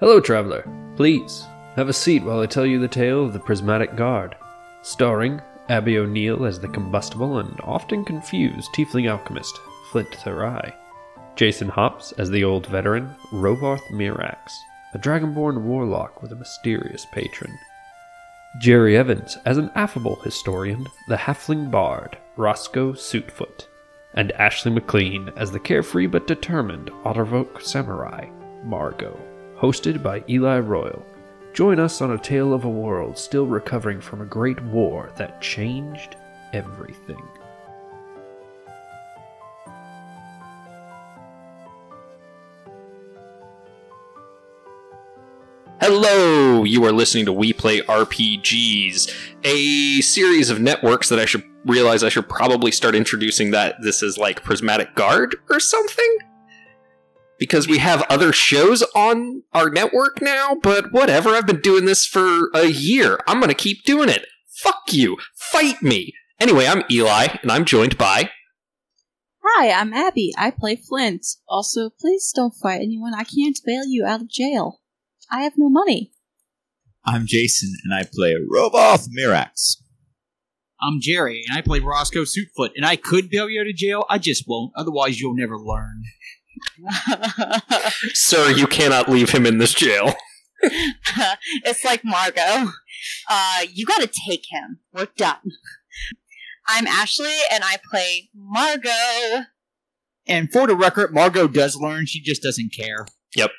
Hello, traveler. Please, have a seat while I tell you the tale of the Prismatic Guard. Starring Abby O'Neill as the combustible and often confused tiefling alchemist, Flint Therai. Jason Hops as the old veteran, Rovarth Mirax, a dragonborn warlock with a mysterious patron. Jerry Evans as an affable historian, the halfling bard, Roscoe Suitfoot. And Ashley McLean as the carefree but determined otterfolk samurai, Margot. Hosted by Eli Royal. Join us on a tale of a world still recovering from a great war that changed everything. Hello, you are listening to We Play RPGs, a series of networks that I should realize I should probably start introducing that this is like Prismatic Guard or something. Because we have other shows on our network now, but whatever, I've been doing this for a year. I'm gonna keep doing it. Fuck you. Fight me. Anyway, I'm Eli, and I'm joined by. Hi, I'm Abby. I play Flint. Also, please don't fight anyone. I can't bail you out of jail. I have no money. I'm Jason, and I play Rovarth Mirax. I'm Jerry, and I play Roscoe Suitfoot, and I could bail you out of jail, I just won't, otherwise you'll never learn. Sir, you cannot leave him in this jail. it's like Margot. Uh, you gotta take him. We're done. I'm Ashley, and I play Margot. And for the record, Margot does learn, she just doesn't care. Yep.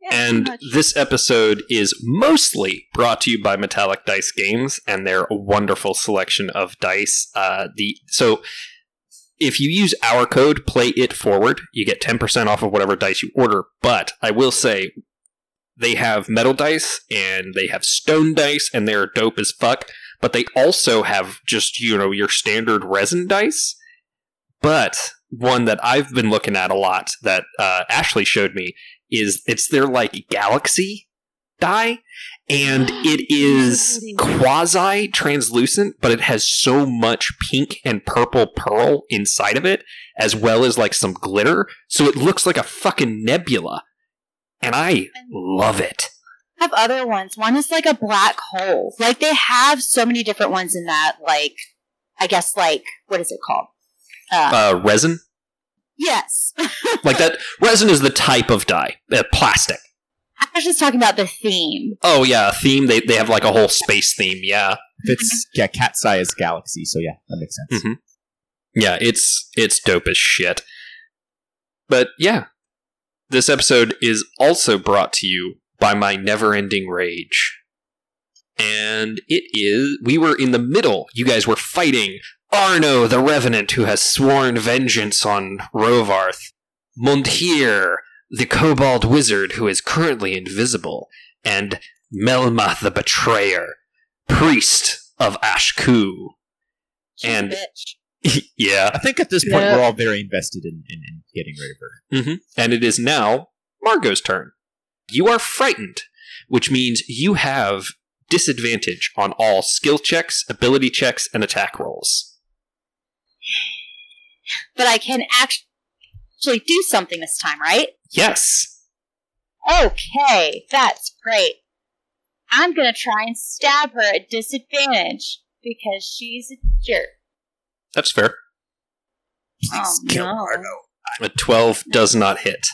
Yeah, And this episode is mostly brought to you by Metallic Dice Games and their wonderful selection of dice. Uh, the so if you use our code play it forward, you get 10% off of whatever dice you order. But I will say they have metal dice and they have stone dice and they're dope as fuck. But they also have just, you know, your standard resin dice. But one that I've been looking at a lot that uh, Ashley showed me is it's their like galaxy die and it is quasi translucent but it has so much pink and purple pearl inside of it as well as like some glitter so it looks like a fucking nebula and i love it I have other ones. One is like a black hole. Like they have so many different ones in that. Like, I guess like what is it called? Uh, uh resin yes. like that resin is the type of dye uh, plastic I was just talking about the theme. oh yeah a theme they, they have like a whole space theme yeah It's yeah, Cat's Eye is Galaxy, so yeah, that makes sense. Mhm. Yeah, it's it's dope as shit. But yeah, this episode is also brought to you by my never-ending rage. And it is we were in the middle. You guys were fighting Arno the Revenant who has sworn vengeance on Rovarth. Mundhir, the Kobold Wizard who is currently invisible, and Melmoth the Betrayer, priest of Ashku. And- bitch. yeah. I think at this point Yeah. we're all very invested in, in, in getting rid of her. hmm And it is now Margot's turn. You are frightened, which means you have disadvantage on all skill checks, ability checks, and attack rolls. But I can actually do something this time, right? Yes. Okay, that's great. I'm gonna try and stab her at disadvantage because she's a jerk. That's fair. Oh, kill no. Margot. A 12 does not hit.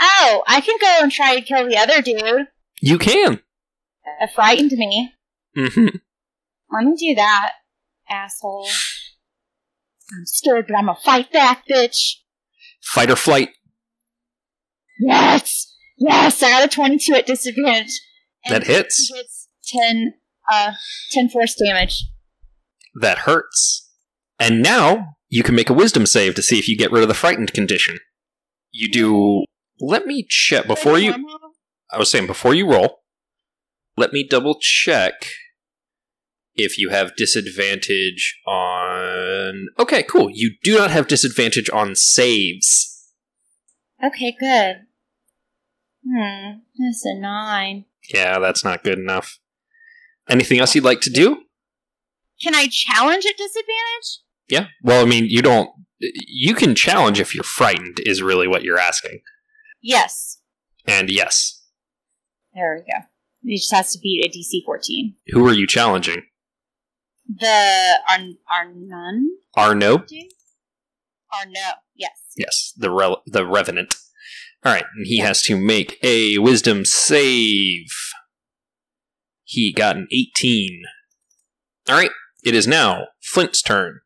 Oh, I can go and try to kill the other dude. You can. That frightened me. hmm Let me do that, asshole. I'm scared, but I'm gonna fight back, bitch. Fight or flight. Yes! Yes, I got a 22 at disadvantage. That hits. Hits 10, uh, 10 force damage. That hurts. And now you can make a wisdom save to see if you get rid of the frightened condition. You do. Let me check before you. I was saying before you roll, let me double check if you have disadvantage on. Okay, cool. You do not have disadvantage on saves. Okay, good. Hmm, that's a 9. Yeah, that's not good enough. Anything else you'd like to do? Can I challenge at disadvantage? Yeah. Well, I mean, you don't. You can challenge if you're frightened, is really what you're asking. Yes. And yes. There we go. He just has to beat a DC 14. Who are you challenging? The Arn Arnun? Arno? Arno. Yes. Yes, the re- the revenant. All right, and he has to make a wisdom save. He got an 18. All right, it is now Flint's turn.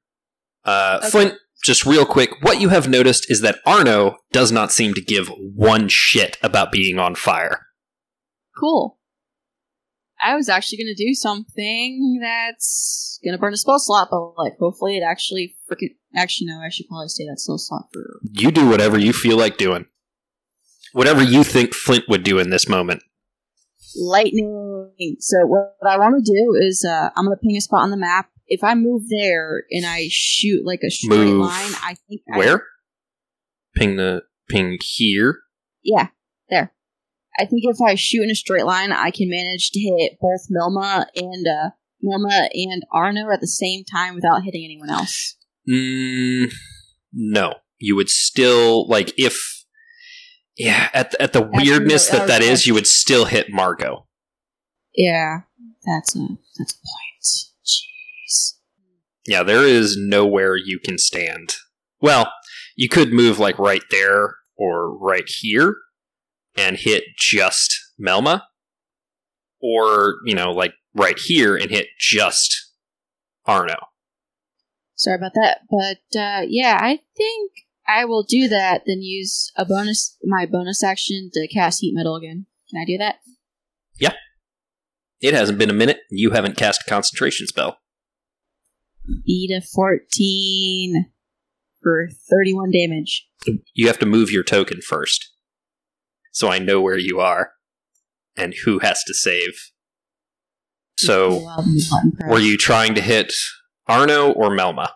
Uh, Okay. Flint, just real quick, what you have noticed is that Arno does not seem to give one shit about being on fire. Cool. I was actually gonna do something that's gonna burn a spell slot, but like hopefully it actually freaking. Actually, no. I should probably stay that spell slot for. You do whatever you feel like doing. Whatever you think Flint would do in this moment. lightning. So what I want to do is uh, I'm gonna ping a spot on the map. If I move there and I shoot like a straight Move line, I think I- Where? Ping the ping here. yeah, there. I think if I shoot in a straight line, I can manage to hit both Milma and uh, Milma and Arno at the same time without hitting anyone else. Mm, no, you would still like if yeah at the, at the weirdness that that is, you would still hit Margot. Yeah, that's a that's a point. Jeez. Yeah, there is nowhere you can stand. Well, you could move like right there or right here and hit just Melma, or you know like right here and hit just Arno. Sorry about that, but uh, yeah, I think I will do that. Then use a bonus, my bonus action to cast heat metal again. Can I do that? Yeah. It hasn't been a minute. You haven't cast a concentration spell. Beat a fourteen for thirty-one damage. You have to move your token first, so I know where you are and who has to save. So, oh, Allow me to button press. were you trying to hit Arno or Melma?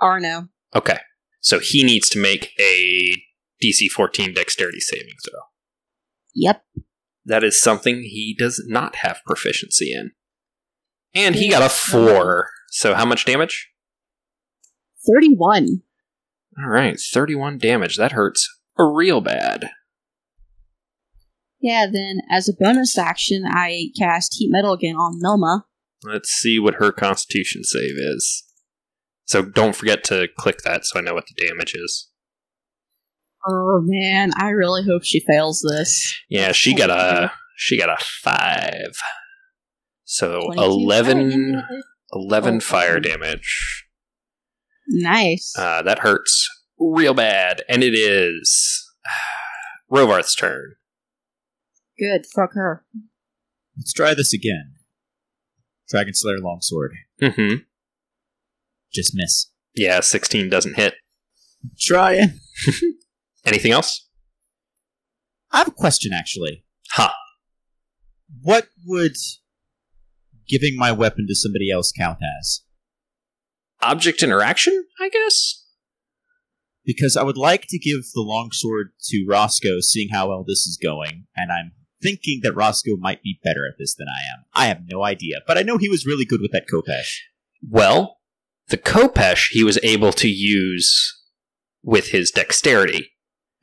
Arno? Okay, so he needs to make a DC 14 Dexterity saving throw. Yep. That is something he does not have proficiency in, and he got a four. So, how much damage? Thirty-one. All right, 31 damage. That hurts real bad. Yeah. Then, as a bonus action, I cast heat metal again on Milma. Let's see what her constitution save is. So don't forget to click that so I know what the damage is. Oh man, I really hope she fails this. Yeah, she got a she got a 5. So 22 11 fire 11 Oh, fire damage. Nice. Uh, that hurts real bad and it is Rovarth's turn. Good. Fuck her. Let's try this again. Dragon Slayer Longsword. Mhm. Just miss. Yeah, 16 doesn't hit. Trying. Anything else? I have a question, actually. Ha. What would giving my weapon to somebody else count as? Object interaction, I guess. Because I would like to give the longsword to Roscoe, seeing how well this is going, and I'm thinking that Roscoe might be better at this than I am. I have no idea, but I know he was really good with that Khopesh. Well, the Khopesh he was able to use with his dexterity.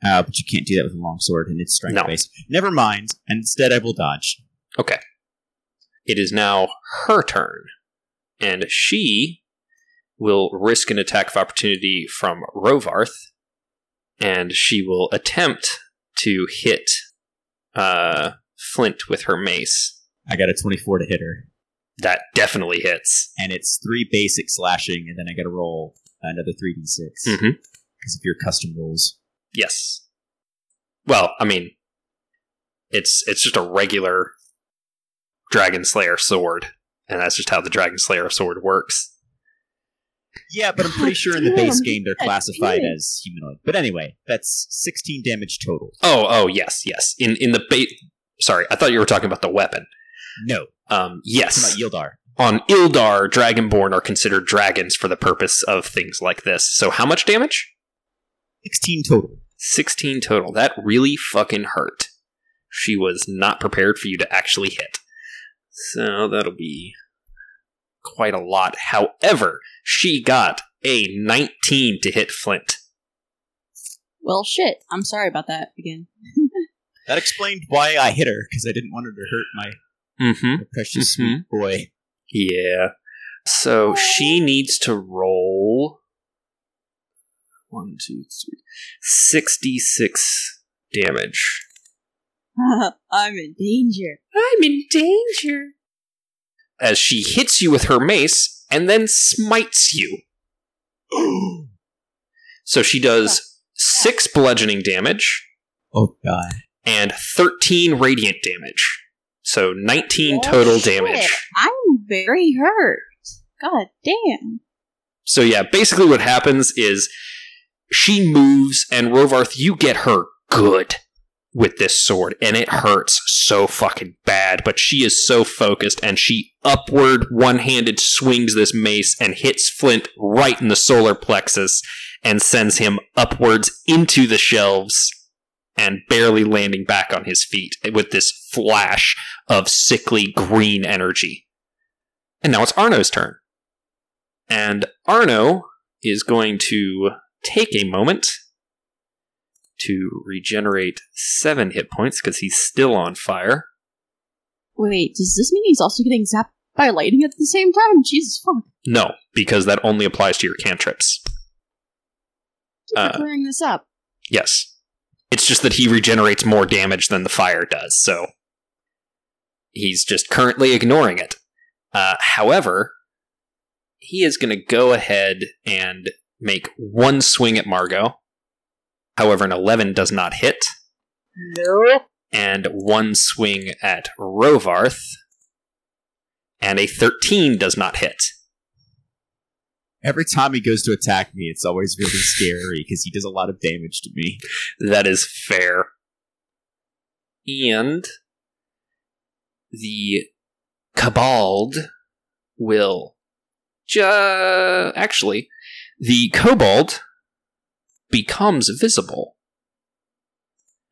Uh, but you can't do that with a longsword, and it's strength No. based. Never mind, and instead I will dodge. Okay. It is now her turn. And she will risk an attack of opportunity from Rovarth. And she will attempt to hit uh, Flint with her mace. I got a 24 to hit her, That definitely hits. and it's three basic slashing, and then I got to roll another 3d6 because Mhm. of your custom rolls. Yes. Well, I mean, it's it's just a regular Dragon Slayer sword, and that's just how the Dragon Slayer sword works. Yeah, but I'm pretty sure in the base game they're classified feeling. as humanoid. But anyway, that's 16 damage total. Oh, oh, yes, yes. In in the bait. Sorry, I thought you were talking about the weapon. No, Um, yes. about Yildar. On Ildar, Dragonborn are considered dragons for the purpose of things like this. So, how much damage? 16 total. 16 total. That really fucking hurt. She was not prepared for you to actually hit. So, that'll be quite a lot. However, she got a 19 to hit Flint. Well, shit. I'm sorry about that again. That explained why I hit her because I didn't want her to hurt my, Mm-hmm. my precious Mhm. sweet boy. Yeah. So she needs to roll one, two, three, 66 damage. I'm in danger. I'm in danger. As she hits you with her mace and then smites you. So she does six bludgeoning damage Oh god. and 13 radiant damage. So 19 Oh, total shit. damage. I'm very hurt. God damn. So yeah, basically what happens is she moves and Rovarth, you get her good with this sword, and it hurts so fucking bad, but she is so focused and she upward one-handed swings this mace and hits Flint right in the solar plexus and sends him upwards into the shelves and barely landing back on his feet with this flash of sickly green energy. And now it's Arno's turn. And Arno is going to take a moment to regenerate seven hit points because he's still on fire. Wait, does this mean he's also getting zapped by lightning at the same time? Jesus fuck. No, because that only applies to your cantrips. Keep Uh, clearing this up. Yes. It's just that he regenerates more damage than the fire does, so he's just currently ignoring it. Uh, however, he is going to go ahead and make one swing at Margot. However, an 11 does not hit. No. and one swing at Rovarth, and a 13 does not hit. Every time he goes to attack me, it's always really scary because he does a lot of damage to me. That is fair. And the Kobold will. Ju- actually, the Kobold becomes visible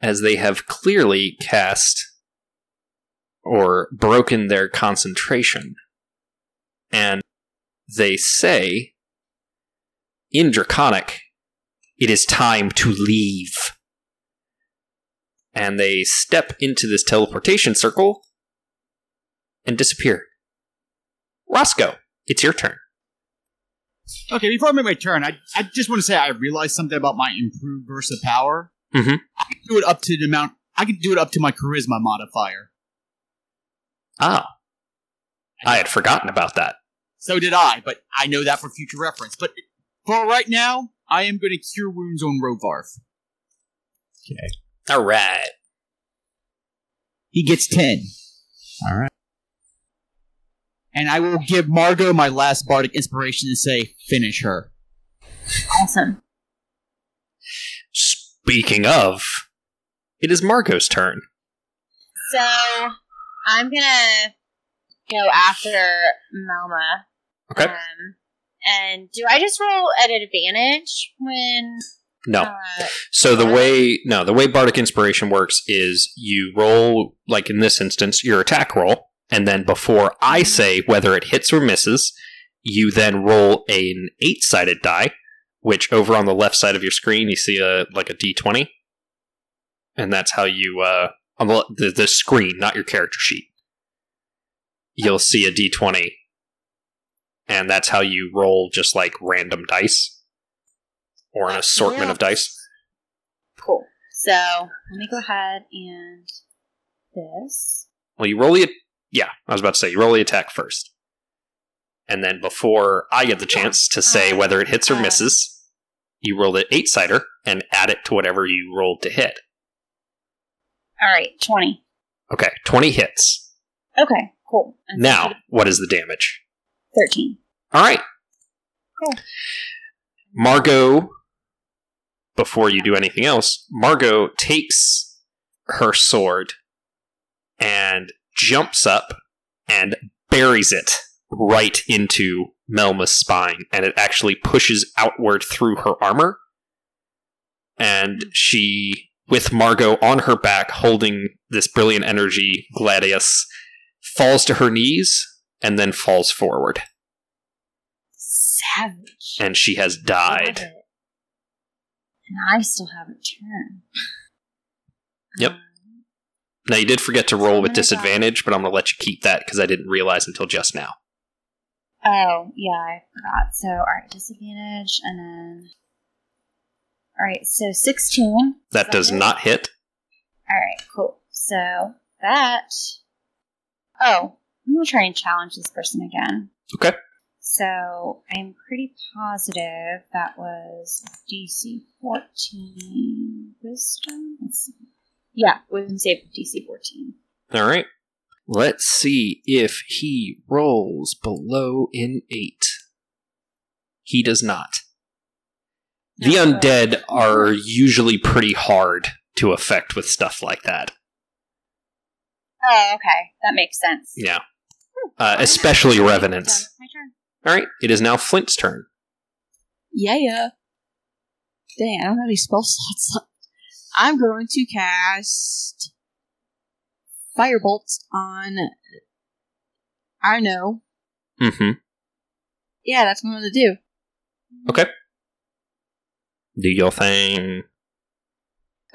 as they have clearly cast or broken their concentration. And they say, in Draconic, it is time to leave. And they step into this teleportation circle and disappear. Roscoe, it's your turn. Okay, before I make my turn, I, I just want to say I realized something about my improved Versa power. Mhm. I can do it up to the amount. I can do it up to my charisma modifier. Ah, I had forgotten about that. So did I, but I know that for future reference. But for right now, I am going to cure wounds on Rovarth. Okay. All right. He gets ten. All right. And I will give Margot my last bardic inspiration and say, finish her. Awesome. Speaking of, it is Margot's turn. So I'm gonna go after Melma. Okay. Um, and do I just roll at advantage when? No. Uh, So the way no, the way Bardic Inspiration works is you roll like in this instance your attack roll, and then before I say whether it hits or misses, you then roll an eight sided die, which over on the left side of your screen you see a like a D twenty, and that's how you uh on the, the the screen, not your character sheet. You'll see a D twenty, and that's how you roll just like random dice or an assortment of dice. cool. So let me go ahead and this. Well, you roll the yeah. I was about to say you roll the attack first, and then before I get the chance to say Uh, whether it hits or uh. misses, you roll the eight sider and add it to whatever you rolled to hit. All right, twenty. Okay, twenty hits. Okay, cool. And Now, what is the damage? Thirteen. All right, Cool. Margot. Before you do anything else, Margot takes her sword and jumps up and buries it right into Melma's spine, and it actually pushes outward through her armor. And she, with Margot on her back, holding this brilliant energy gladius, falls to her knees and then falls forward. Savage. And she has died. And I still haven't turned. Yep. Um, Now you did forget to roll with disadvantage, but I'm gonna let you keep that because I didn't realize until just now. Oh, yeah, I forgot. So, alright, disadvantage, and then. Alright, so 16. That does not hit. Alright, cool. So, that. Oh, I'm gonna try and challenge this person again. Okay. So, I'm pretty positive that was DC 14 wisdom. Let's see. Yeah, wisdom save DC 14. All right. Let's see if he rolls below an eight. He does not. The No. undead are usually pretty hard to affect with stuff like that. Oh, okay. That makes sense. Yeah. Uh, especially revenants. My turn. All right. It is now Flint's turn. Yeah, yeah. Dang, I don't have any spell slots left. I'm going to cast Firebolt on. I know. Mm-hmm. Yeah, that's what I'm going to do. Okay. Do your thing.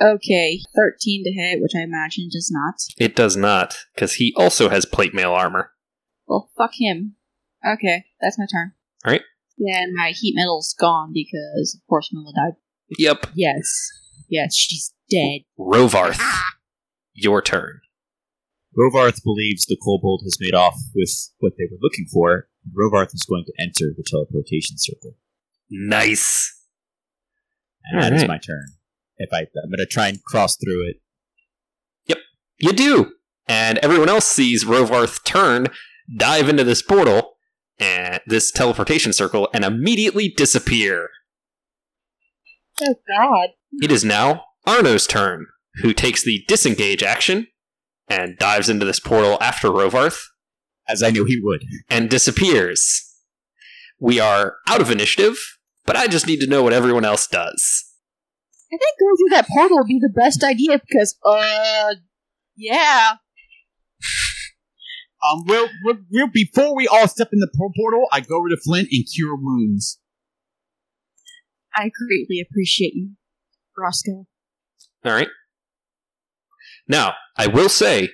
Okay, 13 to hit, which I imagine does not. It does not, because he also has plate mail armor. Well, fuck him. Okay, that's my turn. Alright. Yeah, and my heat metal's gone because, of course, Mila died. Yep. Yes. Yes, she's dead. Rovarth. Ah! Your turn. Rovarth believes the kobold has made off with what they were looking for. Rovarth is going to enter the teleportation circle. Nice. And that is Alright. my turn. If I, I'm going to try and cross through it. Yep, you do. And everyone else sees Rovarth turn, dive into this portal, and this teleportation circle, and immediately disappear. Oh, God. It is now Arno's turn, who takes the disengage action and dives into this portal after Rovarth As I knew he would. and disappears. We are out of initiative, but I just need to know what everyone else does. I think going through that portal would be the best idea because, uh, yeah. Um, well, well, well, before we all step in the portal, I go over to Flint and cure wounds. I greatly appreciate you, Roscoe. All right. Now, I will say,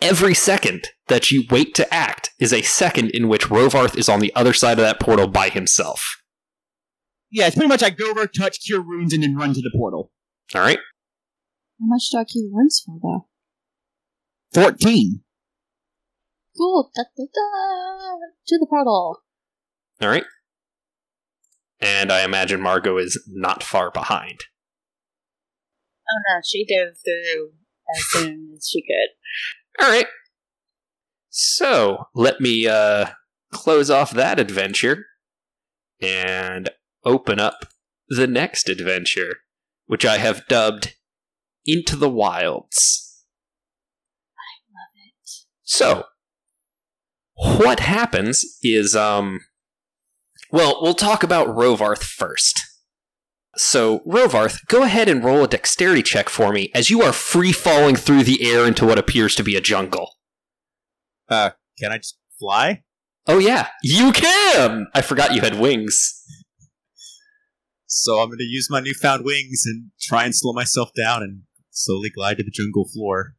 every second that you wait to act is a second in which Rovarth is on the other side of that portal by himself. Yeah, it's pretty much I go over, touch, cure wounds, and then run to the portal. All right. How much do I keep the wins for, though? 14. Cool. Da, da, da, to the portal. All right. And I imagine Margot is not far behind. Oh, no. She dove through as soon as she could. All right. So let me uh, close off that adventure and open up the next adventure, which I have dubbed Into the Wilds. I love it. So, what happens is, um, well, we'll talk about Rovarth first. So, Rovarth, go ahead and roll a dexterity check for me as you are free falling through the air into what appears to be a jungle. Uh, can I just fly? Oh yeah, you can. I forgot you had wings. So I'm going to use my newfound wings and try and slow myself down and slowly glide to the jungle floor.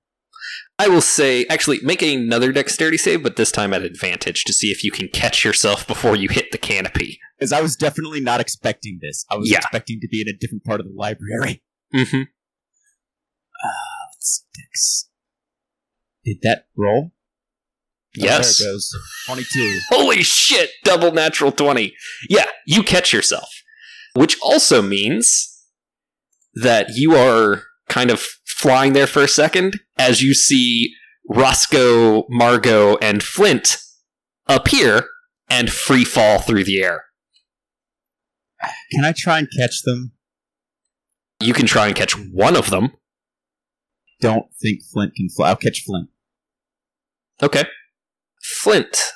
I will say, actually, make another dexterity save, but this time at advantage to see if you can catch yourself before you hit the canopy. Because I was definitely not expecting this. I was Yeah. expecting to be in a different part of the library. Mm-hmm. Let's see, Dex. Did that roll? Oh, Yes. there it goes. 22. Holy shit! Double natural 20. Yeah, you catch yourself. Which also means that you are kind of flying there for a second as you see Roscoe, Margot, and Flint appear and free fall through the air. Can I try and catch them? You can try and catch one of them. Don't think Flint can fly. I'll catch Flint. Okay. Flint.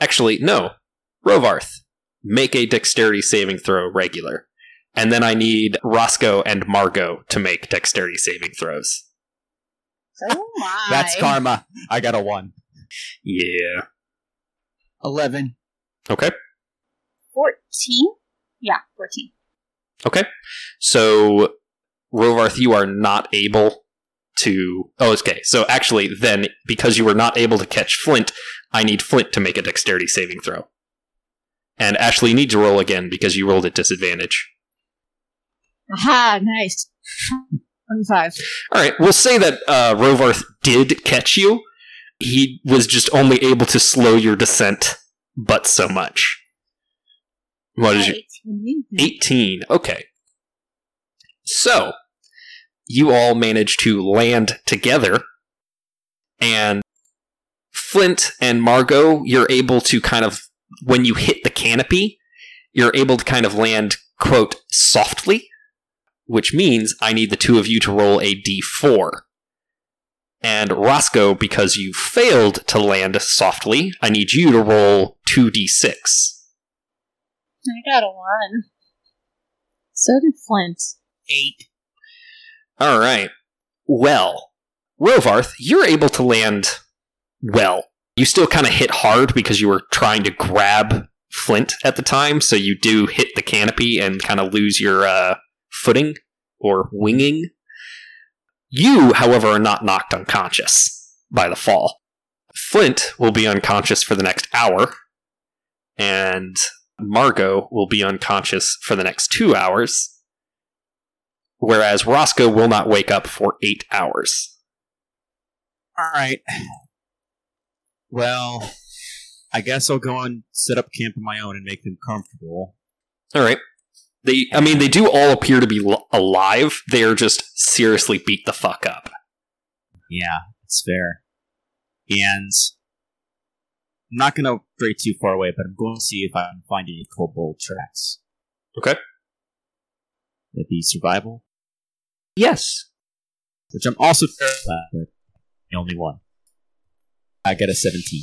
Actually, no. Rovarth. Make a dexterity saving throw regular. And then I need Roscoe and Margot to make dexterity saving throws. Oh, my. That's karma. I got a 1. Yeah. 11. Okay. 14? Yeah, 14. Okay. So, Rovarth, you are not able to. Oh, okay. So actually, then because you were not able to catch Flint, I need Flint to make a dexterity saving throw. And Ashley, you need to roll again because you rolled at disadvantage. Aha, nice. 25. All right, we'll say that uh, Rovarth did catch you. He was just only able to slow your descent, but so much. What is your 18? Okay. So, you all managed to land together, and Flint and Margot, you're able to kind of, when you hit the canopy, you're able to kind of land, quote, softly which means I need the two of you to roll a d4. And Roscoe, because you failed to land softly, I need you to roll 2d6. I got a one. So did Flint. Eight. All right. Well, Rovarth, you're able to land well. You still kind of hit hard because you were trying to grab Flint at the time, so you do hit the canopy and kind of lose your uh, footing or winging. You, however, are not knocked unconscious by the fall. Flint will be unconscious for the next hour, and Margot will be unconscious for the next two hours, whereas Roscoe will not wake up for eight hours. All right. Well, I guess I'll go and set up camp on my own and make them comfortable. All right. They, I mean, they do all appear to be l- alive. They are just seriously beat the fuck up. Yeah, it's fair. And I'm not going to stray too far away, but I'm going to see if I can find any kobold tracks. Okay. That'd be survival, Yes. which I'm also terrible at, but the only one. I got a 17.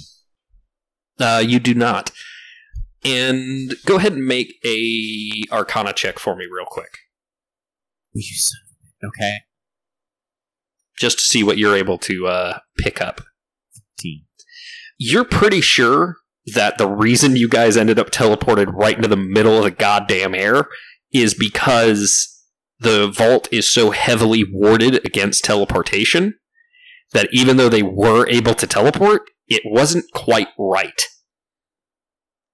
Uh, you do not. And go ahead and make a Arcana check for me, real quick, you son of a- Okay. just to see what you're able to uh, pick up. 15. You're pretty sure that the reason you guys ended up teleported right into the middle of the goddamn air is because the vault is so heavily warded against teleportation that even though they were able to teleport, it wasn't quite right.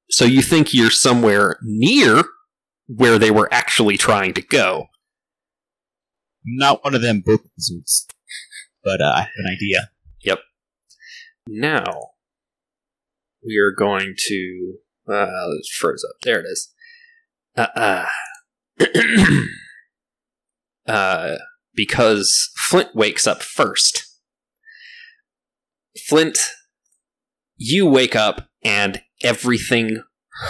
So you think you're somewhere near where they were actually trying to go. I'm not one of them book wizards, but uh, I have an idea. Yep. Now, we are going to. Uh, it's froze up. There it is. Uh, uh, uh, because Flint wakes up first. Flint, you wake up and everything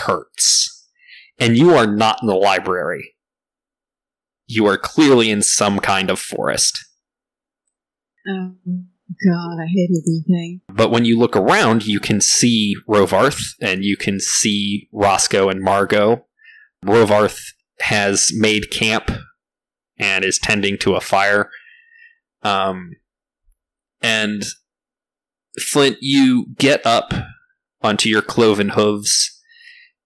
hurts. And you are not in the library. You are clearly in some kind of forest. Oh, God, I hate everything. But when you look around, you can see Rovarth and you can see Roscoe and Margot. Rovarth has made camp and is tending to a fire. Um, and Flint, you get up onto your cloven hooves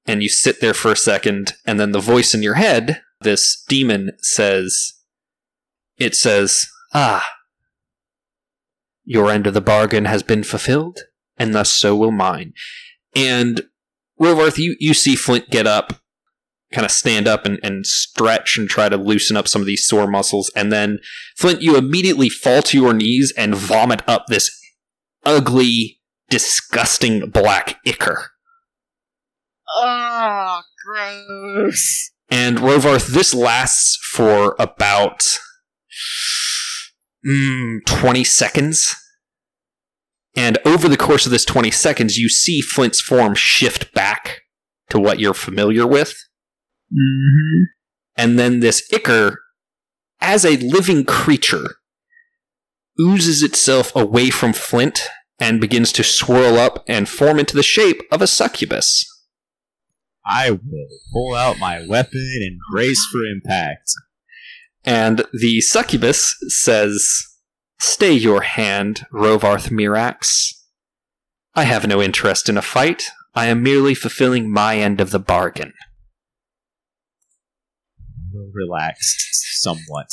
and you sit there for a second, and then the voice in your head, this demon, says, It says, Ah, your end of the bargain has been fulfilled, and thus so will mine. And Rovarth, you, you see Flint get up, kind of stand up and, and stretch and try to loosen up some of these sore muscles, and then Flint, you immediately fall to your knees and vomit up this ugly, disgusting black ichor. Oh, gross. And Rovarth, this lasts for about mm, 20 seconds. And over the course of this 20 seconds, you see Flint's form shift back to what you're familiar with. Mm-hmm. And then this ichor, as a living creature, oozes itself away from Flint and begins to swirl up and form into the shape of a succubus. I will pull out my weapon and brace for impact. And the succubus says, Stay your hand, Rovarth Mirax. I have no interest in a fight. I am merely fulfilling my end of the bargain. I will relax somewhat.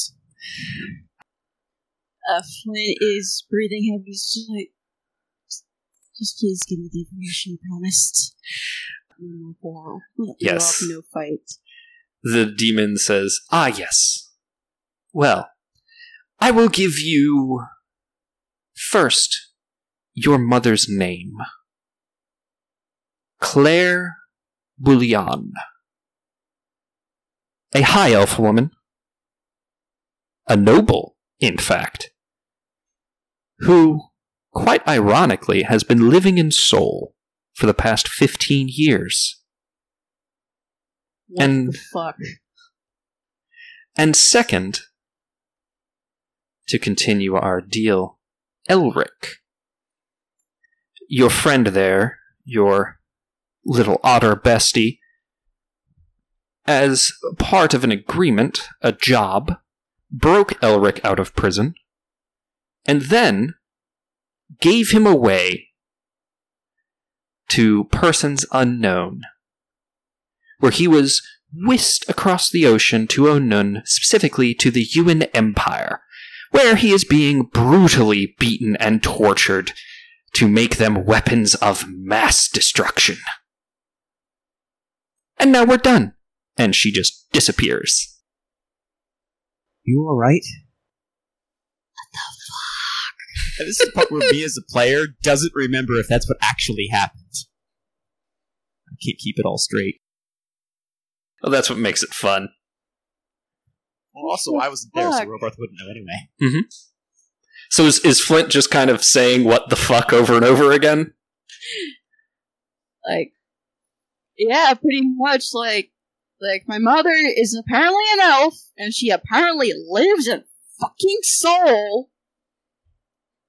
Uh, Flint is breathing heavy. He's just like, just please give me the information you promised. No quarrel. Yes. No fight. The demon says, Ah, yes. Well, I will give you first your mother's name Claire Bouillon. A high elf woman. A noble, in fact. Who, quite ironically, has been living in Seoul for the past 15 years. What And- the fuck? And second, to continue our deal, Elric. Your friend there, your little otter bestie, as part of an agreement, a job, broke Elric out of prison, and then gave him away to persons unknown, where he was whisked across the ocean to Onun, specifically to the Yuan Empire, where he is being brutally beaten and tortured to make them weapons of mass destruction. And now we're done. And she just disappears. You all right? What the fuck? And this is the part where me as a player doesn't remember if that's what actually happened. I can't keep it all straight. Well, that's what makes it fun. Well, also, I wasn't there, so Fuck. Rovarth wouldn't know anyway. Mm-hmm. So is, is Flint just kind of saying what the fuck over and over again? Like, yeah, pretty much. Like, like my mother is apparently an elf, and she apparently lives in fucking Seoul.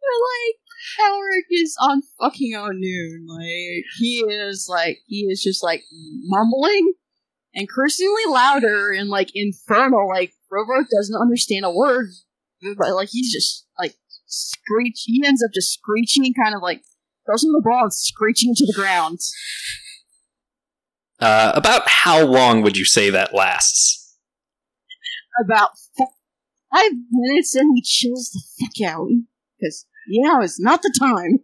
But like, Elric is on fucking Onun. Like, he is like, he is just like mumbling and cursingly louder and like infernal. Like, Robert doesn't understand a word, but like he's just like screech. He ends up just screeching, kind of like throws him the ball and screeching into the ground. Uh, about how long would you say that lasts? about five minutes and he chills the fuck out. Because now is not the time.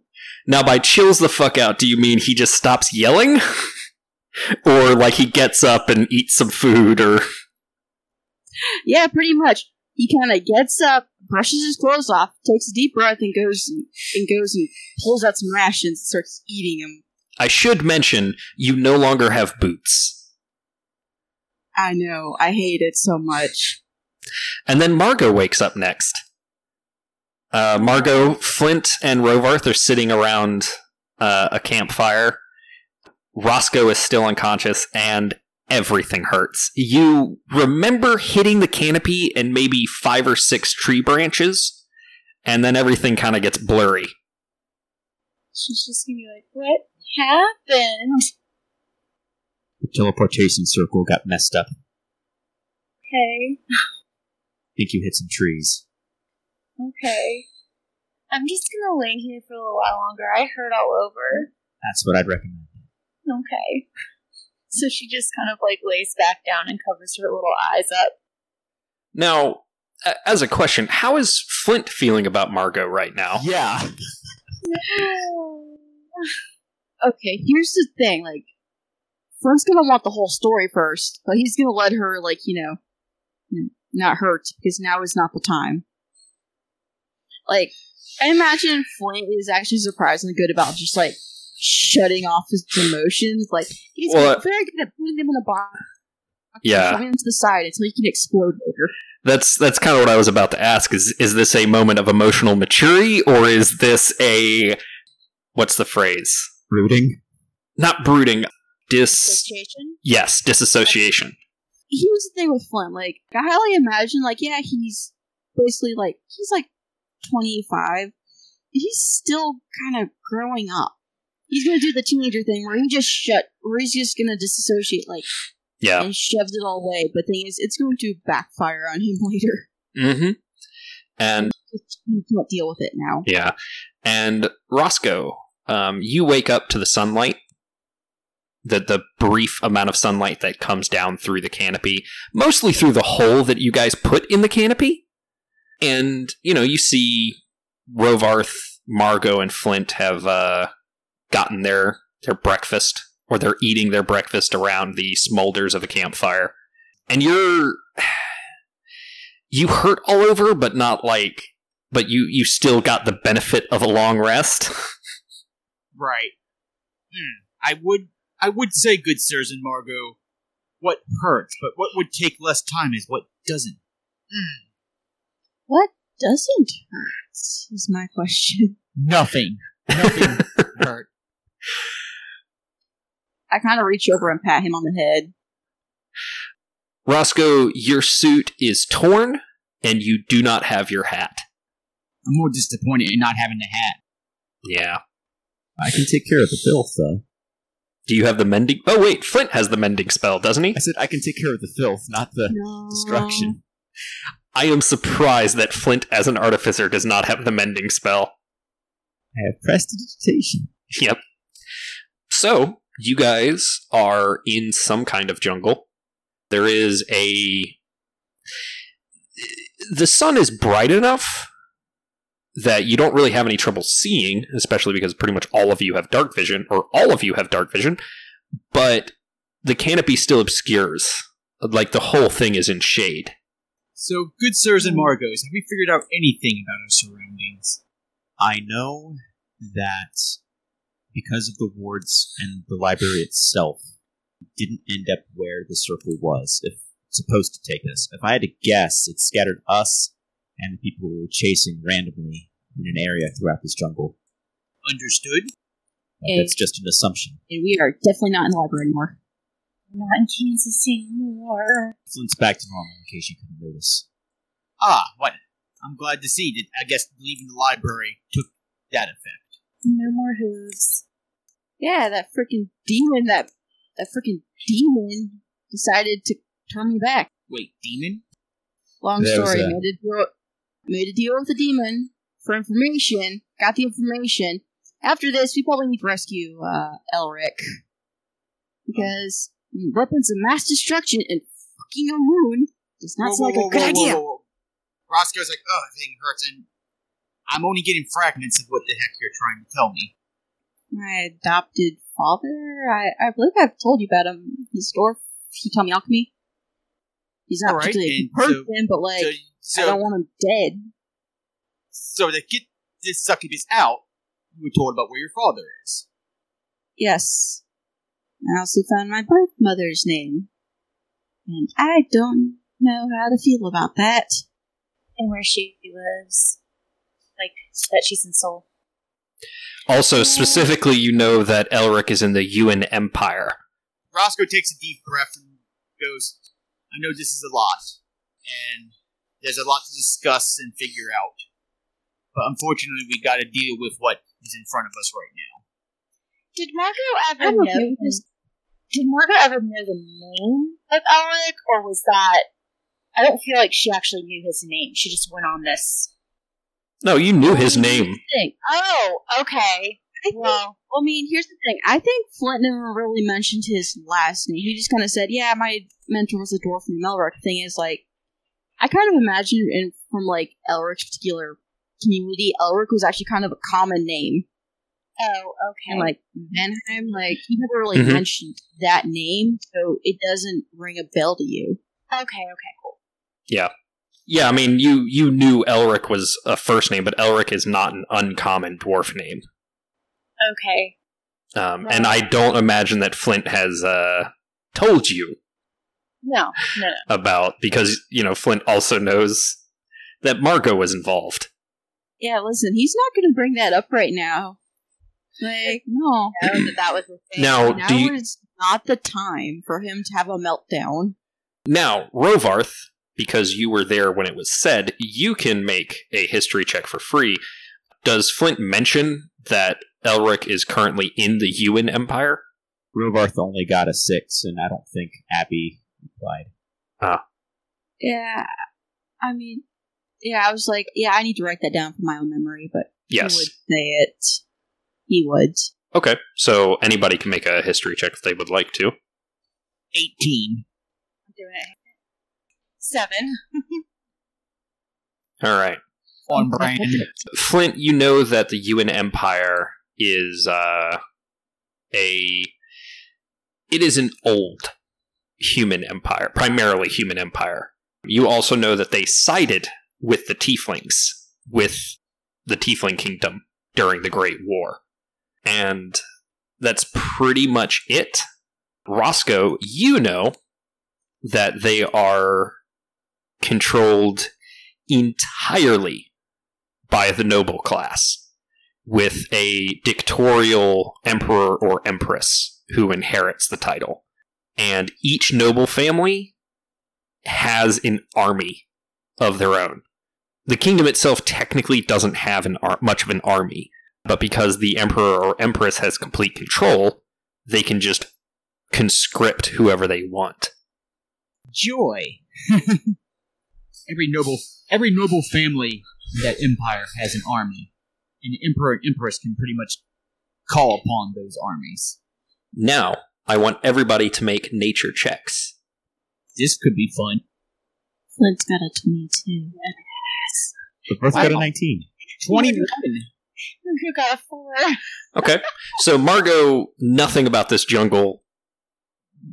Now, by chills the fuck out, do you mean he just stops yelling? or like he gets up and eats some food or. Yeah, pretty much. He kind of gets up, brushes his clothes off, takes a deep breath, and goes and, and goes and pulls out some rations and starts eating them. I should mention, you no longer have boots. I know, I hate it so much. And then Margot wakes up next. Uh, Margot, Flint, and Rovarth are sitting around uh, a campfire. Roscoe is still unconscious, and everything hurts. You remember hitting the canopy and maybe five or six tree branches, and then everything kind of gets blurry. She's just gonna be like, "What happened?" The teleportation circle got messed up. Okay, think you hit some trees. Okay. I'm just gonna lay here for a little while longer. I hurt all over. That's what I'd recommend. Okay. So she just kind of like lays back down and covers her little eyes up. Now, a- as a question, how is Flint feeling about Margot right now? Yeah. Okay, here's the thing, like, Flint's gonna want the whole story first, but he's gonna let her, like, you know, not hurt, because now is not the time. Like, I imagine Flint is actually surprisingly good about just, like, shutting off his emotions. Like, he's Well, very good at putting them in a box. Yeah. Shoving them to the side until he can explode later. That's that's kind of what I was about to ask. Is is this a moment of emotional maturity, or is this a what's the phrase? Brooding. Not brooding. Dis. Association? Yes, disassociation. here's the thing with Flint. Like, I highly imagine, like, yeah, he's basically like he's like 25. He's still kind of growing up. He's gonna do the teenager thing where he just shut, where he's just gonna disassociate, like, Yeah. and shoves it all away. But thing is, it's going to backfire on him later. Mm-hmm. And He can't deal with it now. yeah, and Roscoe, um, you wake up to the sunlight. The the brief amount of sunlight that comes down through the canopy, mostly through the hole that you guys put in the canopy. And you know you see Rovarth, Margot, and Flint have uh, gotten their their breakfast, or they're eating their breakfast around the smolders of a campfire, and you're you hurt all over, but not like, but you you still got the benefit of a long rest. Right. Hmm. I would I would say, good sirs and Margot, what hurts, but what would take less time is what doesn't. Hmm. What doesn't hurt is my question. Nothing. Nothing hurt. I kind of reach over and pat him on the head. Roscoe, your suit is torn, and you do not have your hat. I'm more disappointed in not having the hat. Yeah. I can take care of the filth, though. Do you have the mending? Oh wait, Flint has the mending spell, doesn't he? I said I can take care of the filth, not the No. destruction. I am surprised that Flint, as an artificer, does not have the mending spell. I have prestidigitation. Yep. So, you guys are in some kind of jungle. There is a. The sun is bright enough that you don't really have any trouble seeing, especially because pretty much all of you have dark vision, or all of you have dark vision, but the canopy still obscures. Like the whole thing is in shade. So, good sirs and Margos, have we figured out anything about our surroundings? I know that because of the wards and the library itself, we didn't end up where the circle was. If supposed to take us, if I had to guess, it scattered us and the people we were chasing randomly in an area throughout this jungle. Understood? But Eh. that's just an assumption. And we are definitely not in the library anymore. Not in Kansas anymore. Flint's back to normal, in case you couldn't notice. Ah, what? I'm glad to see that I guess leaving the library took that effect. No more hooves. Yeah, that freaking demon, that that freaking demon decided to turn me back. Wait, demon? Long There story. a- Made a deal, made a deal with the demon for information. Got the information. After this, we probably need to rescue uh, Elric because weapons of mass destruction and fucking a moon does not sound like a good idea. Roscoe's like, oh, thing hurts, and I'm only getting fragments of what the heck you're trying to tell me. My adopted father. I, I believe I've told you about him. He's a dwarf. He taught me alchemy. He's not All right, particularly a good so- but like so, I don't want him dead. so to get this succubus out, you were told about where your father is. Yes. I also found my birth mother's name. And I don't know how to feel about that. And where she lives. Like, that she's in Seoul. Also, specifically, you know that Elric is in the Yuan Empire. Roscoe takes a deep breath and goes, I know this is a lot, and there's a lot to discuss and figure out. But unfortunately, we gotta deal with what is in front of us right now. Did Margot ever I'm okay know? this. Did Margot ever know the name of Elric, or was that? I don't feel like she actually knew his name. She just went on this. No, you knew his name. Oh, okay. I think, Well, I mean, here's the thing. I think Flint never really mentioned his last name. He just kind of said, yeah, my mentor was a dwarf named Elric. The thing is, like, I kind of imagine in, from, like, Elric's particular community, Elric was actually kind of a common name. Oh, okay. And like Manheim, like you never really Mhm. mentioned that name, so it doesn't ring a bell to you. okay, okay, cool. Yeah, Yeah, I mean, you you knew Elric was a first name, but Elric is not an uncommon dwarf name. Okay. Um, and I don't imagine that Flint has uh, told you No, no, no. about because you know Flint also knows that Margot was involved. Yeah, listen, he's not going to bring that up right now. Like, no, that that was the thing. Now, now do you, is not the time for him to have a meltdown. now Rovarth, because you were there when it was said, you can make a history check for free. Does Flint mention that Elric is currently in the Yuan Empire? Rovarth only got a six, and I don't think Abby replied. Ah. Yeah, I mean, yeah, I was like, yeah, I need to write that down for my own memory, but he Yes. would say it. He would. Okay, so anybody can make a history check if they would like to. 18. I'm doing it. Seven. All right. On brand. Flint, you know that the Yuan Empire is uh, a it is an old human empire, primarily human empire. You also know that they sided with the Tieflings, with the Tiefling Kingdom during the Great War. And that's pretty much it. Roscoe, you know that they are controlled entirely by the noble class, with a dictatorial emperor or empress who inherits the title. And each noble family has an army of their own. The kingdom itself technically doesn't have ar- much of an army, but because the emperor or empress has complete control, they can just conscript whoever they want. Joy. every noble, every noble family in that empire has an army, and the emperor and empress can pretty much call upon those armies. Now, I want everybody to make nature checks. This could be fun. Flint's got a 22. But both got a Wow. 19. Twenty-one. You got a 4. Okay. so Margot, nothing about this jungle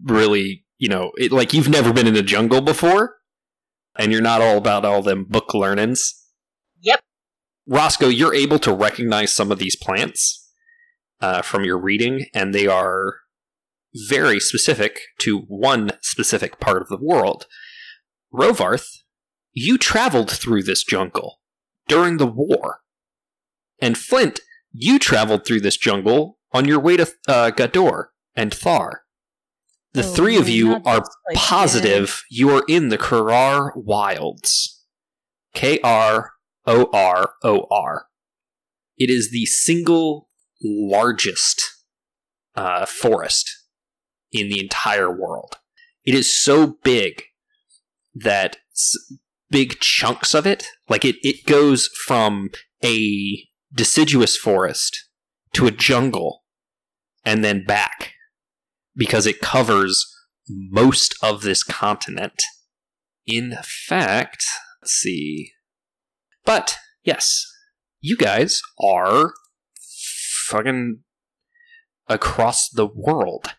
really, you know, it, like you've never been in a jungle before, and you're not all about all them book learnings. Yep. Roscoe, you're able to recognize some of these plants uh, from your reading, and they are very specific to one specific part of the world. Rovarth, you traveled through this jungle during the war. And Flint, you traveled through this jungle on your way to uh, Gador and Thar. The Oh, three of you are place positive you are in the Karar Wilds. K R O R O R. It is the single largest uh, forest in the entire world. It is so big that s- big chunks of it, like it, it goes from a deciduous forest to a jungle and then back because it covers most of this continent. In fact, let's see. But yes, you guys are fucking across the world.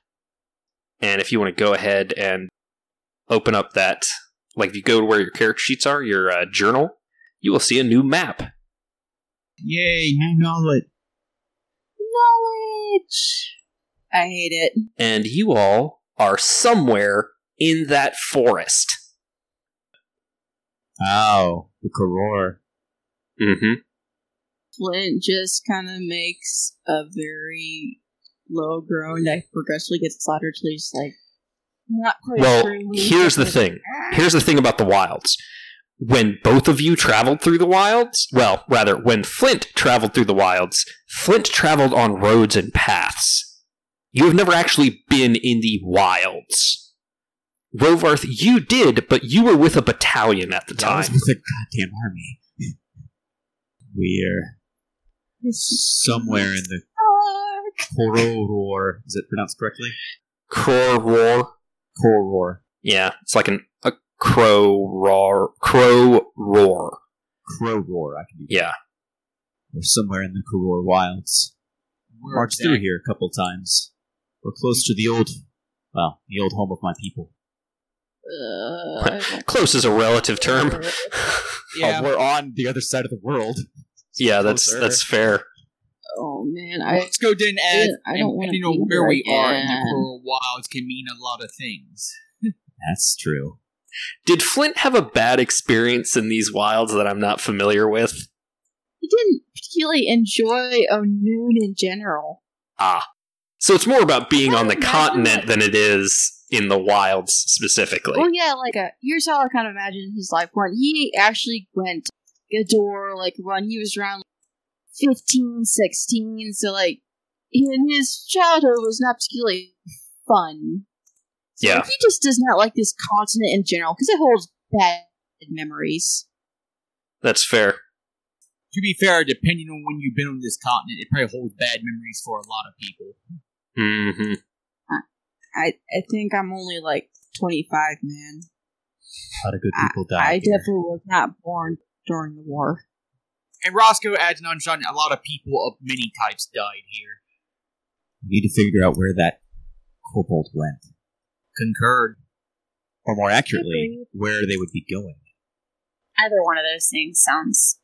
And if you want to go ahead and open up that, like if you go to where your character sheets are, your uh, journal, you will see a new map. Yay, new knowledge. Knowledge! I hate it. And you all are somewhere in that forest. Oh, the Karor. Mm-hmm. Flint just kind of makes a very low groan that progressively gets louder till he's like, not quite Well, sure when here's the thing. Here's the thing about the wilds. When both of you traveled through the wilds, well, rather, when Flint traveled through the wilds, Flint traveled on roads and paths. You have never actually been in the wilds. Rovarth, you did, but you were with a battalion at the That was time. with a goddamn army. We're somewhere in the Koror. Is it pronounced correctly? Crow roar. Koror. Yeah, it's like an, a crow roar. Crow roar. Crow roar. I can do that. Yeah. We're somewhere in the Karor wilds. Where Marched through here a couple times. We're close to the old, well, the old home of my people. Uh, Close is a relative term. Yeah. Oh, we're on the other side of the world. yeah, that's Closer. that's fair. oh man, I Let's go then add. I don't wanna depending on be where we here are in the again. Coral Wilds can mean a lot of things. That's true. Did Flint have a bad experience in these wilds that I'm not familiar with? he didn't particularly enjoy Onun in general. Ah. So it's more about being on the continent than it is in the wilds specifically. Well, yeah, like uh here's how I kind of imagine his life went. He actually went Gador like when he was around 15, 16, so like in his childhood was not particularly fun. So Yeah. he just does not like this continent in general because it holds bad memories. That's fair. To be fair, depending on when you've been on this continent, it probably holds bad memories for a lot of people. hmm I I think I'm only like 25, man. A lot of good I- people died. I here. definitely was not born during the war. And Roscoe adds on Sean, a lot of people of many types died here. We need to figure out where that kobold went. Concurred. Or more accurately, where they would be going. Either one of those things sounds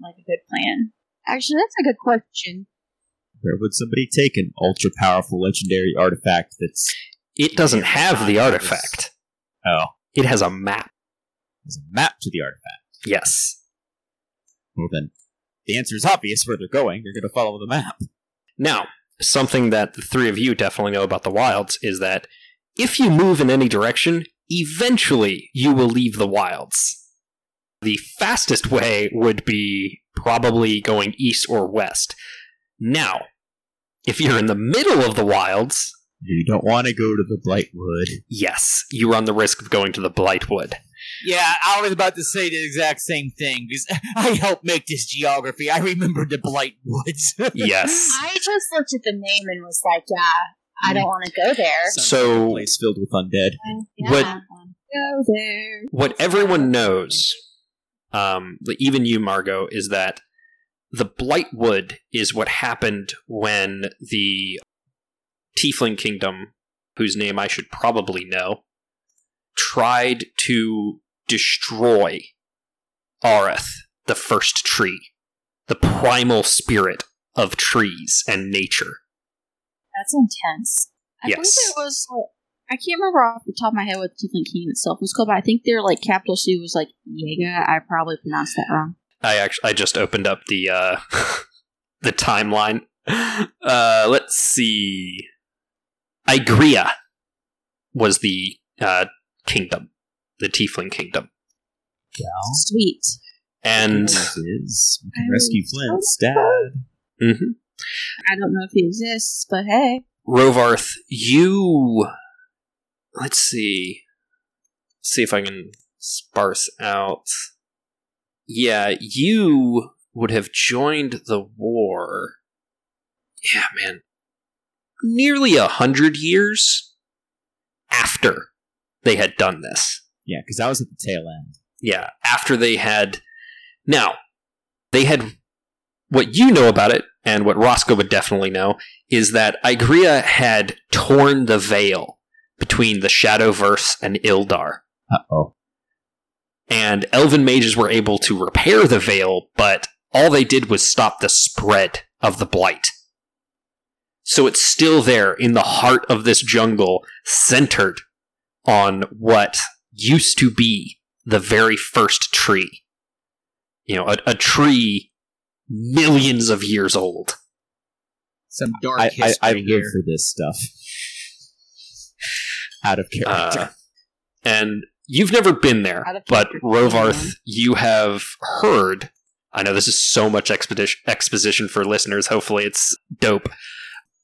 like a good plan. Actually, that's a good question. Where would somebody take an ultra powerful legendary artifact that's It doesn't have the artifact. oh It has a map. has a map to the artifact? Yes. Well then the answer is obvious where they're going. They're gonna follow the map. Now, something that the three of you definitely know about the wilds is that if you move in any direction, eventually you will leave the wilds. The fastest way would be probably going east or west. Now, if you're in the middle of the wilds, You don't want to go to the Blightwood. yes, you run the risk of going to the Blightwood. Yeah, I was about to say the exact same thing because I helped make this geography. I remember the Blight Woods. Yes. I just looked at the name and was like, yeah, I don't want to go there. Sounds So- like a place filled with undead. Yeah. What- Go there. what everyone knows, um, even you, Margot, is that the Blightwood is what happened when the Tiefling Kingdom, whose name I should probably know, tried to destroy Areth, the first tree, the primal spirit of trees and nature. That's intense. I Yes. believe it was. Like, I can't remember off the top of my head what the Tiefling King itself was called, but I think their like capital city was like Yega. I probably pronounced that wrong. I actually I just opened up the uh the timeline. Uh let's see. Igria was the uh kingdom, the tiefling kingdom. Yeah. Sweet. And Yours is we can rescue Flint's dad. mhm. I don't know if he exists, but hey, Rovarth, you let's see. See if I can sparse out. Yeah, you would have joined the war. Yeah, man. Nearly a hundred years after they had done this. Yeah, because I was at the tail end. Yeah, after they had. Now, they had. What you know about it, and what Roscoe would definitely know, is that Igria had torn the veil between the Shadowverse and Ildar. Uh oh. And elven mages were able to repair the veil, but all they did was stop the spread of the blight. So it's still there in the heart of this jungle, centered on what used to be the very first tree. You know, a, a tree millions of years old. Some dark I, I, history I live here. for this stuff. Out of character. Uh, and you've never been there, but. Rovarth, you have heard. I know this is so much expedition, exposition for listeners. Hopefully, it's dope.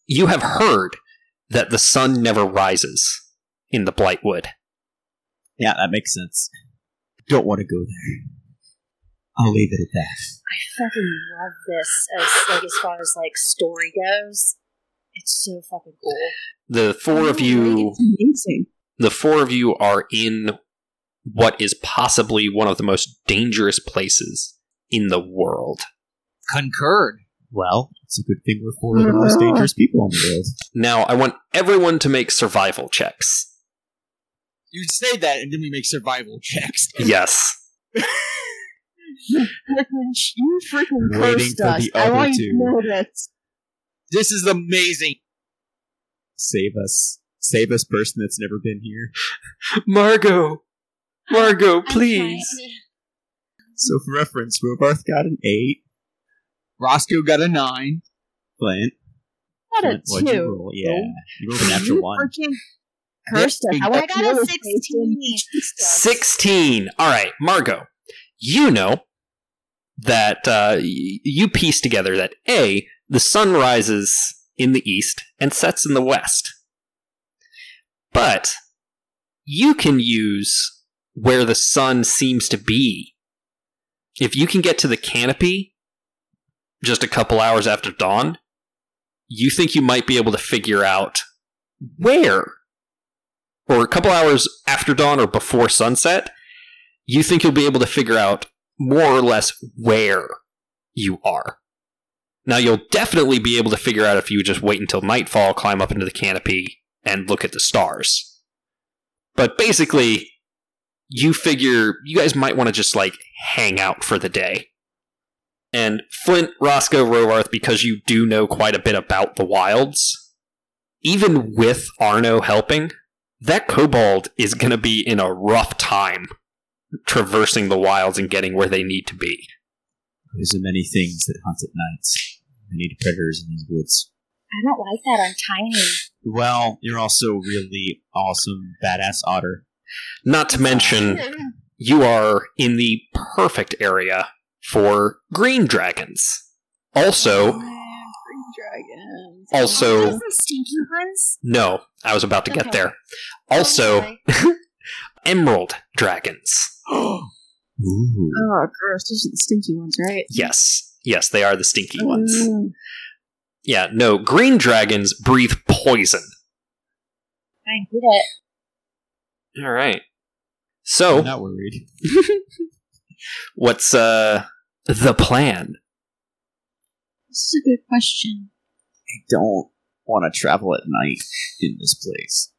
You have heard that the sun never rises in the Blightwood. yeah, that makes sense. Don't want to go there. I'll leave it at that. I fucking love this as like as far as like story goes. It's so fucking cool. The four of you amazing. the four of you are in what is possibly one of the most dangerous places in the world. Concurred. Well, it's a good thing we're four of the most dangerous people in the world. Now, I want everyone to make survival checks. You say that, and then we make survival checks. Yes. you freaking Waiting cursed us. the I other want you to know this. This is amazing. Save us. Save us, person that's never been here. Margot! Margot, please! So, for reference, Rovarth got an 8. Roscoe got a nine. Flint. What a Flint, what'd you two. roll? Yeah. You rolled a natural 1. freaking cursed us. Yeah, I I got to know a this, sixteen. 16. All right, Margot. You know that uh, you piece together that A, the sun rises in the east and sets in the west. But you can use where the sun seems to be. If you can get to the canopy just a couple hours after dawn, you think you might be able to figure out where or a couple hours after dawn or before sunset, you think you'll be able to figure out more or less where you are. Now, you'll definitely be able to figure out if you just wait until nightfall, climb up into the canopy, and look at the stars. But basically, you figure you guys might want to just like hang out for the day. And Flint, Roscoe, Rovarth, because you do know quite a bit about the wilds, even with Arno helping, that kobold is going to be in a rough time traversing the wilds and getting where they need to be. There's a many things that hunt at nights. Many predators in these woods. I don't like that I'm Tiny. Well, you're also really awesome, badass otter. Not to mention, you are in the perfect area for green dragons. Also, ah, Green dragons. also, stinky ones. no, I was about to get Okay. there. Also, Okay. emerald dragons. Ooh. Oh, gross. Those are the stinky ones, right? Yes, yes, they are the stinky ones. Mm. Yeah, no, green dragons breathe poison. I get it. All right. So, I'm not worried. what's uh the plan? This is a good question. I don't want to travel at night in this place.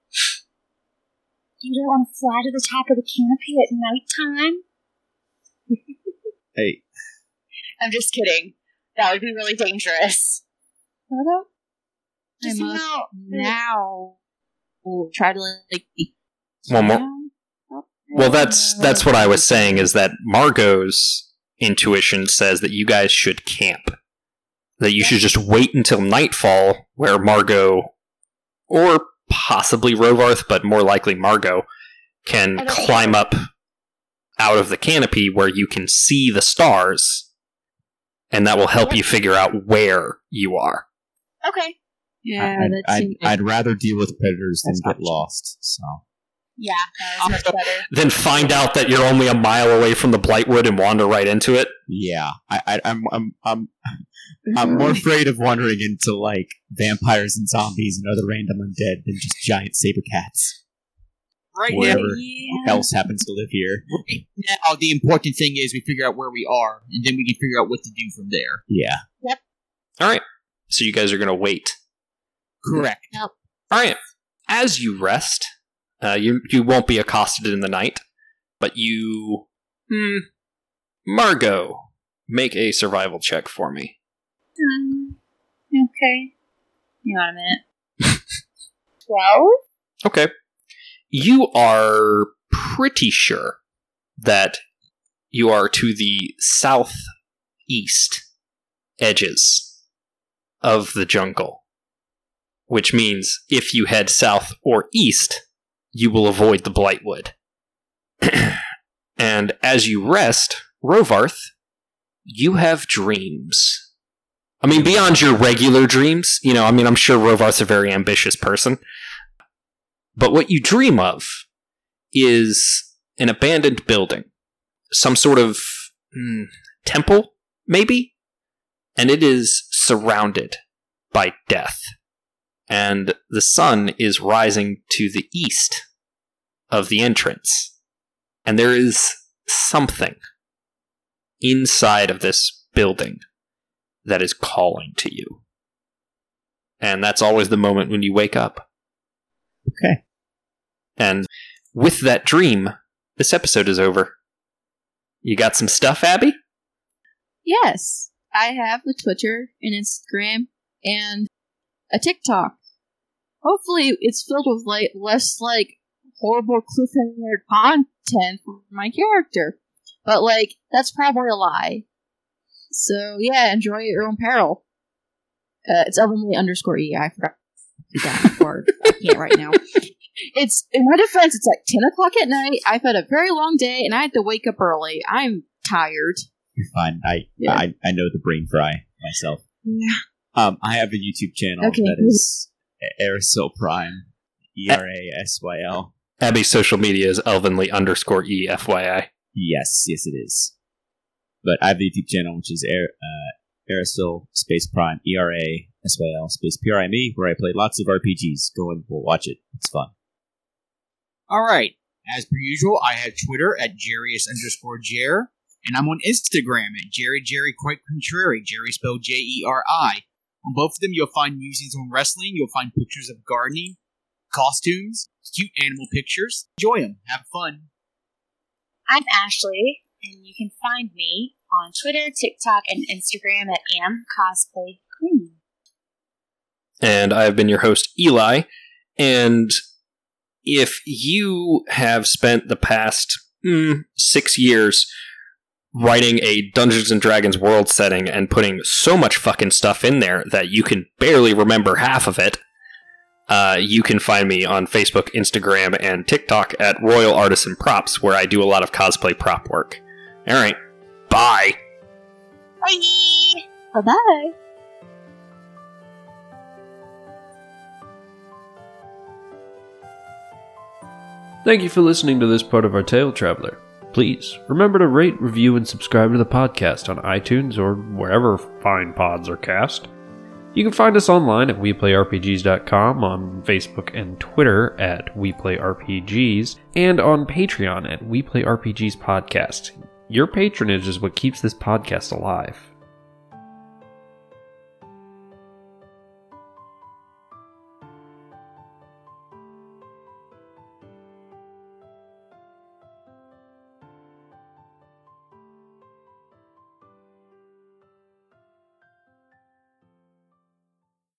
You don't want to fly to the top of the canopy at nighttime? Hey, I'm just kidding. That would be really dangerous. What up? I Just must how now we'll try to like One more. Oh, well, that's that's what I was saying is that Margot's intuition says that you guys should camp. That you should just wait until nightfall where Margot or possibly Rovarth, but more likely Margot can climb up out of the canopy where you can see the stars and that will help you figure out where you are. Okay. Yeah, I'd, that I'd, I'd rather deal with predators than get option. lost. So Yeah, that uh, much better. Then find out that you're only a mile away from the Blightwood and wander right into it. yeah, I, I, I'm, I'm, I'm, mhm. I'm more afraid of wandering into like vampires and zombies and other random undead than just giant saber cats. Right Wherever now, Yeah. else happens to live here. right now, the important thing is we figure out where we are, and then we can figure out what to do from there. Yeah. Yep. All right. So you guys are going to wait. Correct. Yep. All right. As you rest, uh, you you won't be accosted in the night, but you, hmm, Margot, make a survival check for me. Um, okay. Hang on a minute. Twelve? Okay. You are pretty sure that you are to the southeast edges of the jungle, which means if you head south or east, you will avoid the Blightwood. and as you rest, Rovarth, you have dreams. I mean, beyond your regular dreams, you know, I mean, I'm sure Rovarth's a very ambitious person. But what you dream of is an abandoned building, some sort of hmm, temple, maybe? And it is surrounded by death. And the sun is rising to the east of the entrance. And there is something inside of this building that is calling to you. And that's always the moment when you wake up. Okay. And with that dream, this episode is over. You got some stuff, Abby? Yes, I have a Twitter, an Instagram, and a TikTok. Hopefully, it's filled with like less like horrible cliffhanger content for my character, but like that's probably a lie. So yeah, enjoy at your own peril. Uh, it's Elvenly underscore e. I forgot that before. I can't right now. It's in my defense. It's like ten o'clock at night. I've had a very long day, and I had to wake up early. I'm tired. You're fine. I, Yeah. I, I know the brain fry myself. Yeah. Um, I have a YouTube channel Okay, that good. is Erasyl Prime. E R A S Y L. Abby's social media is elvenly underscore E F Y I. Yes, yes, it is. But I have the YouTube channel, which is Air, uh, Erasyl Space Prime, E R A S Y L Space P R I M E, where I play lots of RPGs. Go and we'll watch it. It's fun. All right. As per usual, I have Twitter at Jarius underscore Jer. And I'm on Instagram at Jerry Jerry Quite Contrary, Jerry spelled J E R I. On both of them, you'll find musings on wrestling, you'll find pictures of gardening, costumes, cute animal pictures. Enjoy them, have fun. I'm Ashley, and you can find me on Twitter, TikTok, and Instagram at Am Cosplay Queen. and I've been your host, Eli. And if you have spent the past mm, six years writing a Dungeons and Dragons world setting and putting so much fucking stuff in there that you can barely remember half of it, uh, you can find me on Facebook, Instagram, and TikTok at Royal Artisan Props, where I do a lot of cosplay prop work. All right, bye. Bye! Bye bye. Thank you for listening to this part of our tale, Traveler. Please remember to rate, review, and subscribe to the podcast on iTunes or wherever fine pods are cast. You can find us online at WePlayRPGs.com, on Facebook and Twitter at WePlayRPGs, and on Patreon at WePlayRPGs Podcast. Your patronage is what keeps this podcast alive.